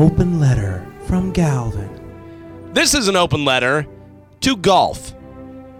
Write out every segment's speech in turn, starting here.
open letter from Galvin. This is an open letter to golf.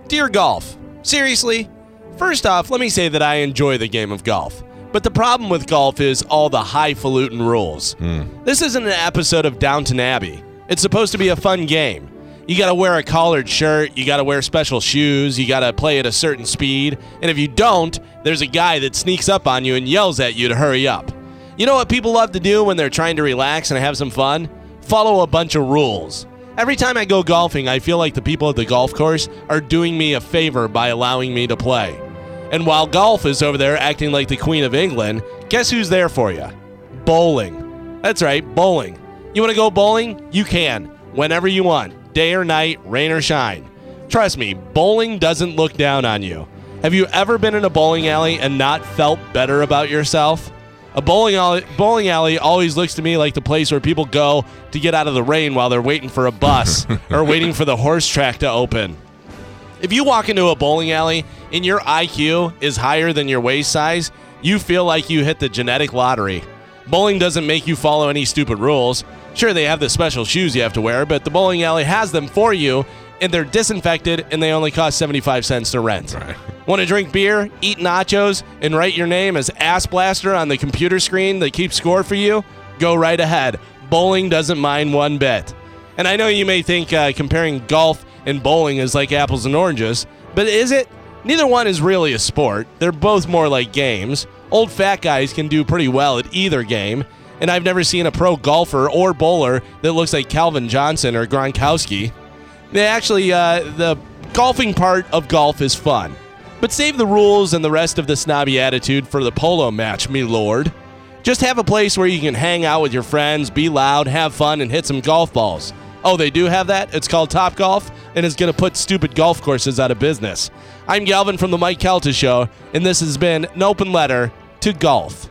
Dear golf, seriously, first off, let me say that I enjoy the game of golf. But the problem with golf is all the highfalutin rules. Hmm. This isn't an episode of Downton Abbey. It's supposed to be a fun game. You gotta wear a collared shirt, you gotta wear special shoes, you gotta play at a certain speed, and if you don't, there's a guy that sneaks up on you and yells at you to hurry up. You know what people love to do when they're trying to relax and have some fun? Follow a bunch of rules. Every time I go golfing, I feel like the people at the golf course are doing me a favor by allowing me to play. And while golf is over there acting like the Queen of England, guess who's there for you? Bowling. That's right, bowling. You want to go bowling? You can, whenever you want, day or night, rain or shine. Trust me, bowling doesn't look down on you. Have you ever been in a bowling alley and not felt better about yourself? A bowling alley, bowling alley always looks to me like the place where people go to get out of the rain while they're waiting for a bus or waiting for the horse track to open. If you walk into a bowling alley and your IQ is higher than your waist size, you feel like you hit the genetic lottery. Bowling doesn't make you follow any stupid rules. Sure, they have the special shoes you have to wear, but the bowling alley has them for you, and they're disinfected and they only cost 75 cents to rent. Want to drink beer, eat nachos, and write your name as Ass Blaster on the computer screen that keeps score for you? Go right ahead. Bowling doesn't mind one bit. And I know you may think uh, comparing golf and bowling is like apples and oranges, but is it? Neither one is really a sport. They're both more like games. Old fat guys can do pretty well at either game, and I've never seen a pro golfer or bowler that looks like Calvin Johnson or Gronkowski. They actually, uh, the golfing part of golf is fun, but save the rules and the rest of the snobby attitude for the polo match, me lord. Just have a place where you can hang out with your friends, be loud, have fun, and hit some golf balls. Oh, they do have that? It's called Top Golf, and it's going to put stupid golf courses out of business. I'm Galvin from The Mike Calta Show, and this has been an open letter to golf.